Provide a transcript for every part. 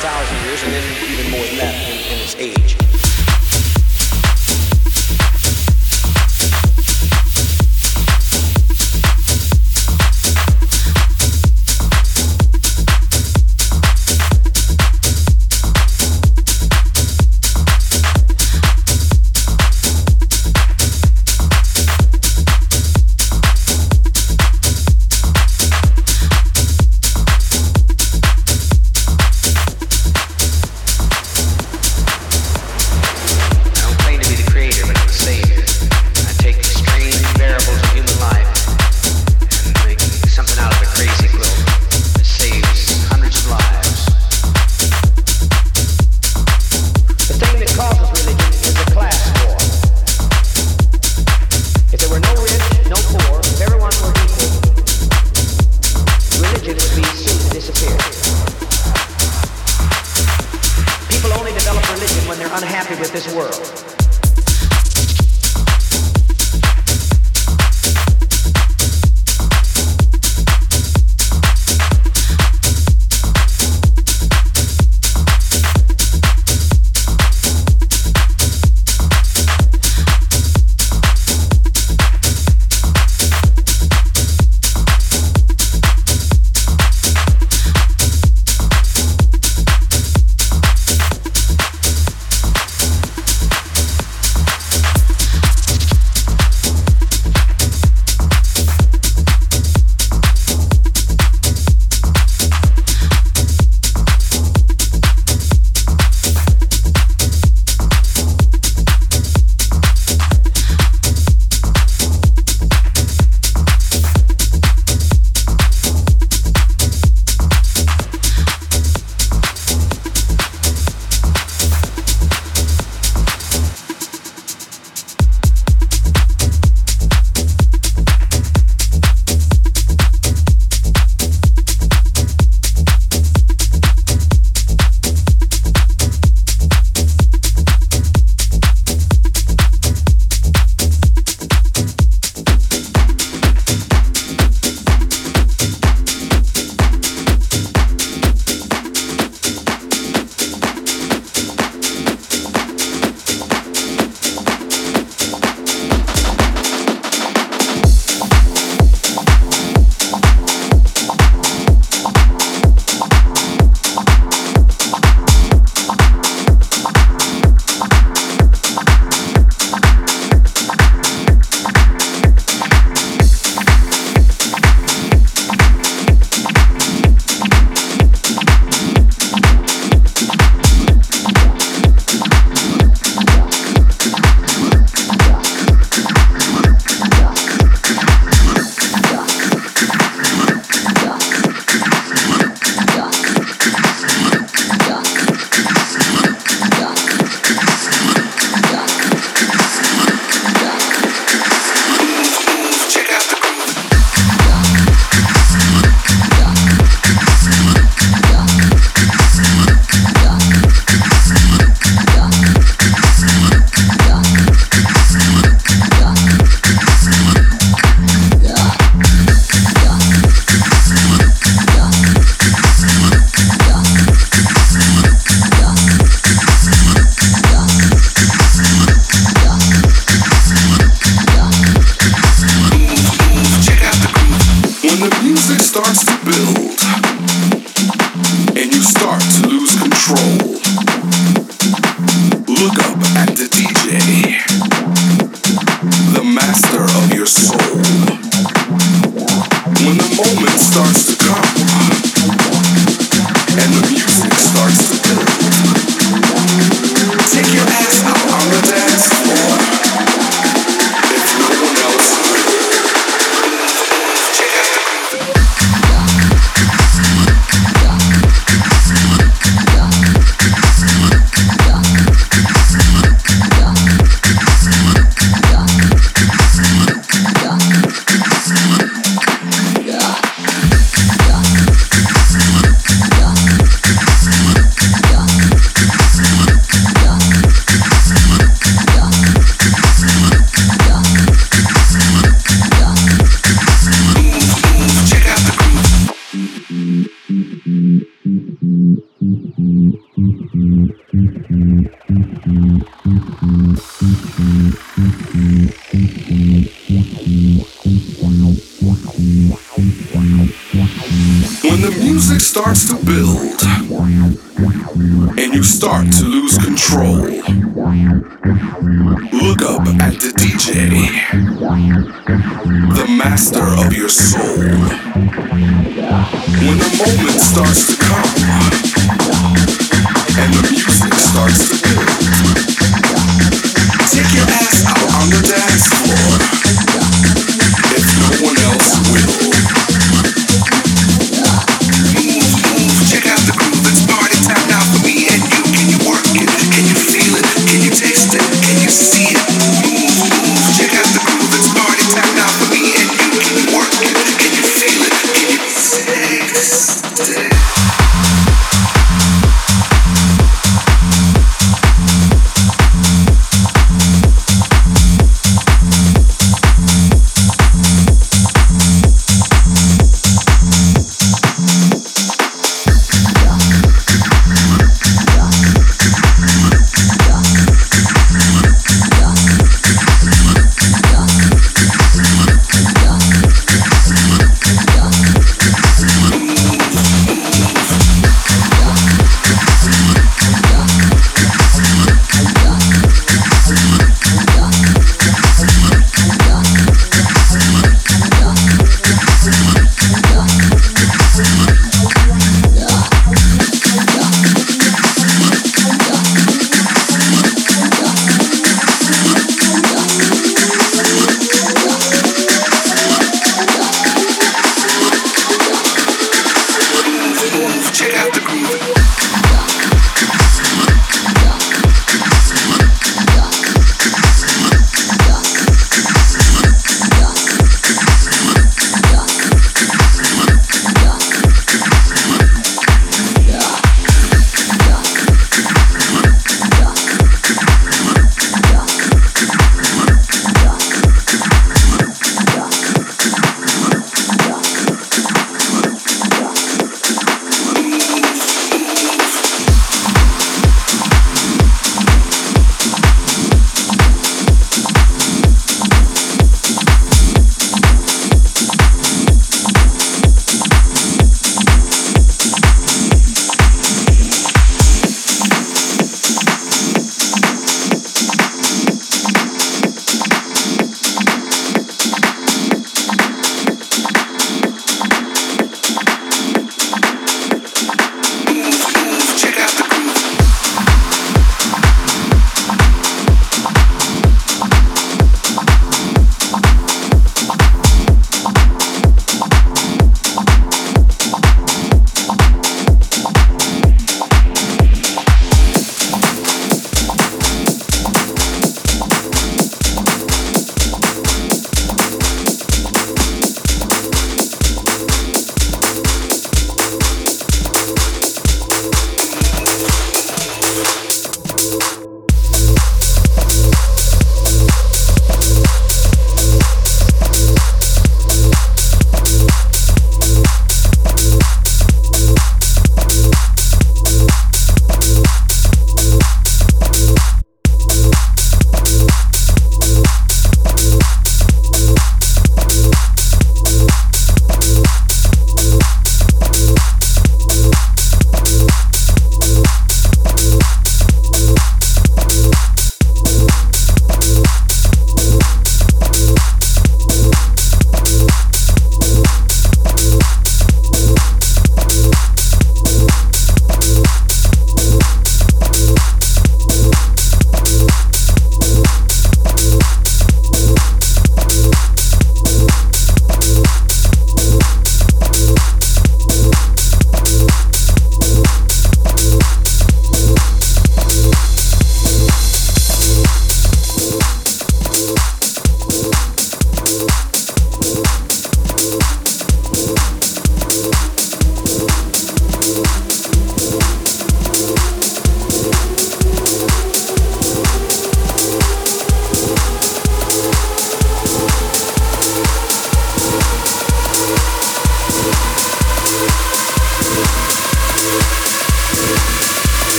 thousand years, and then even more than that in, in its age.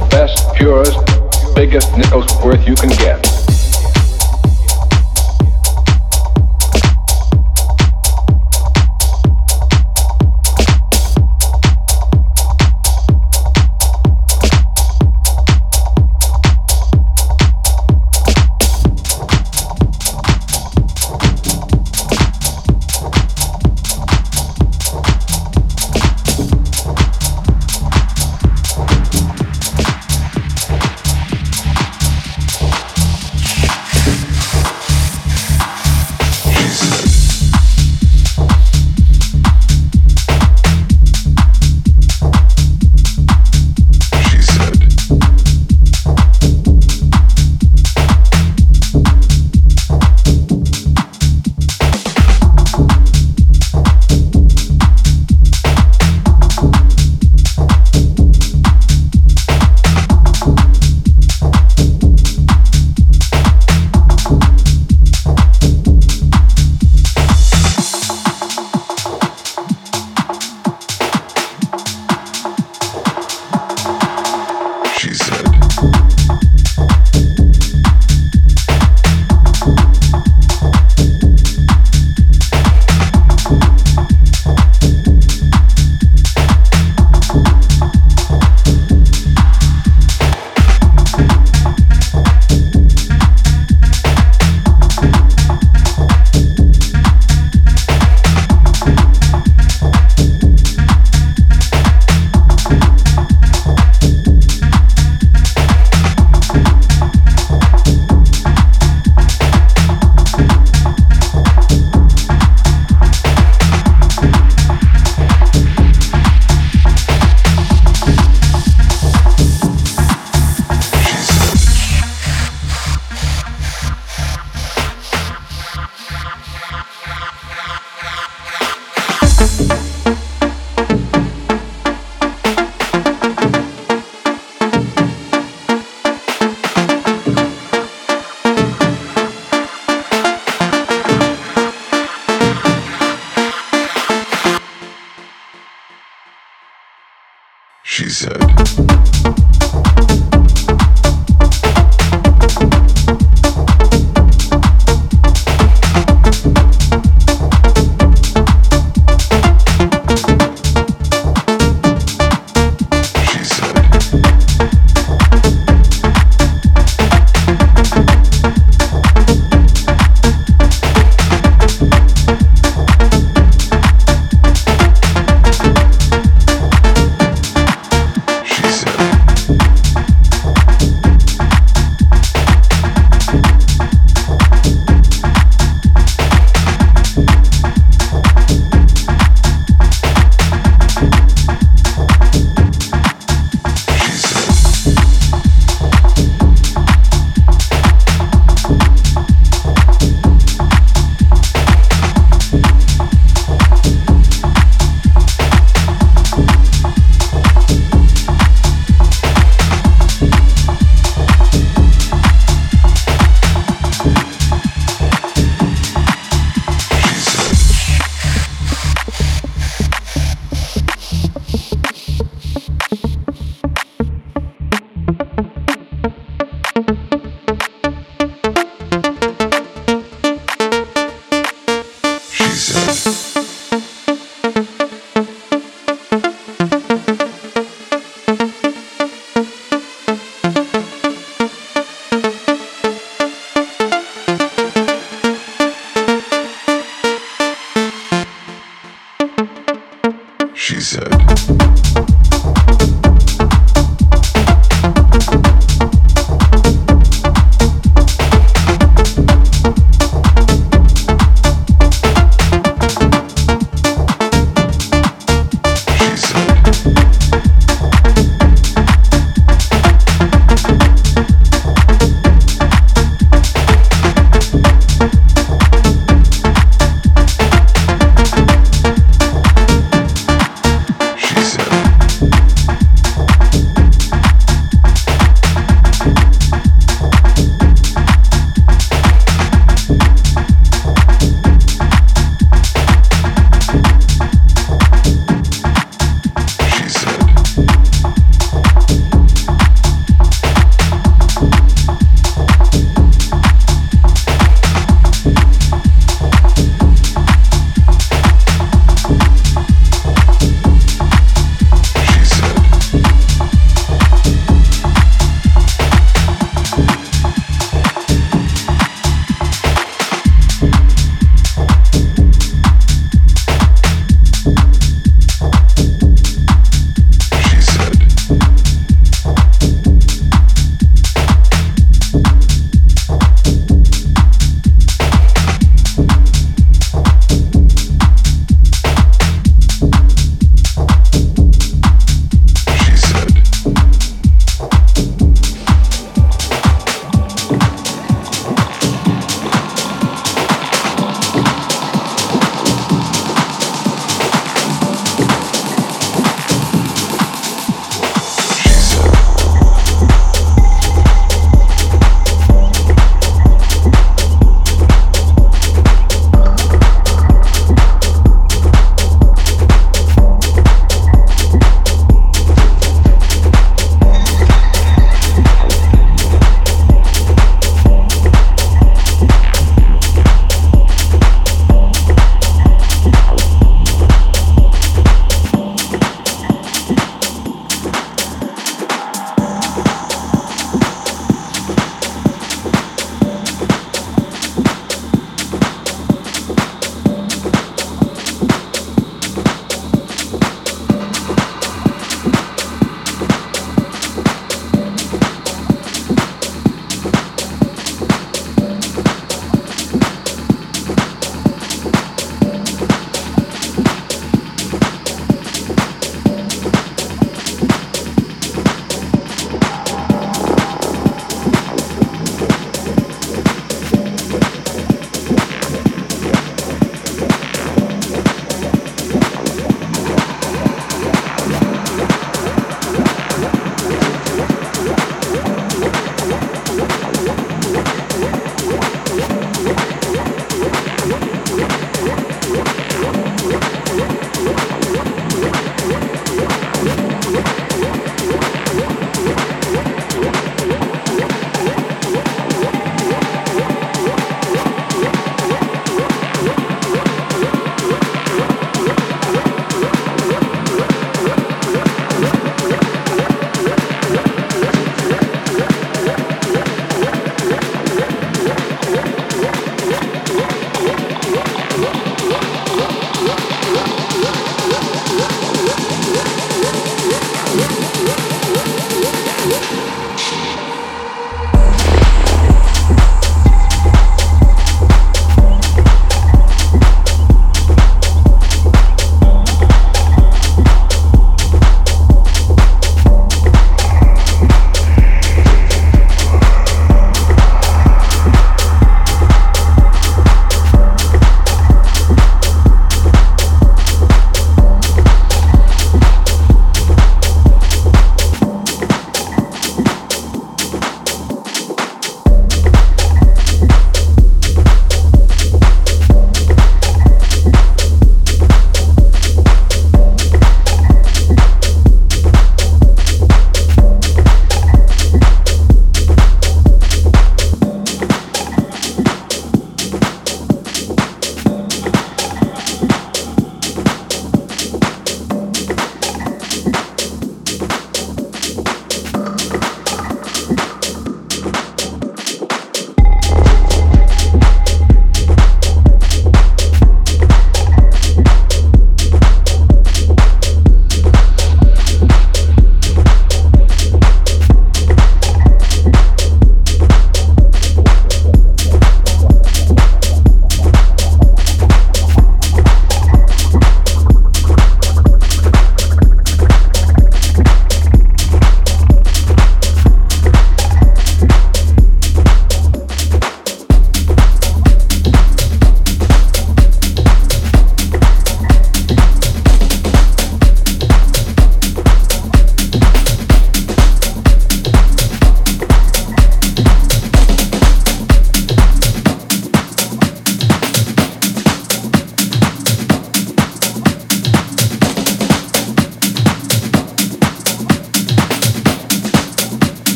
the best, purest, biggest nickel's worth you can get.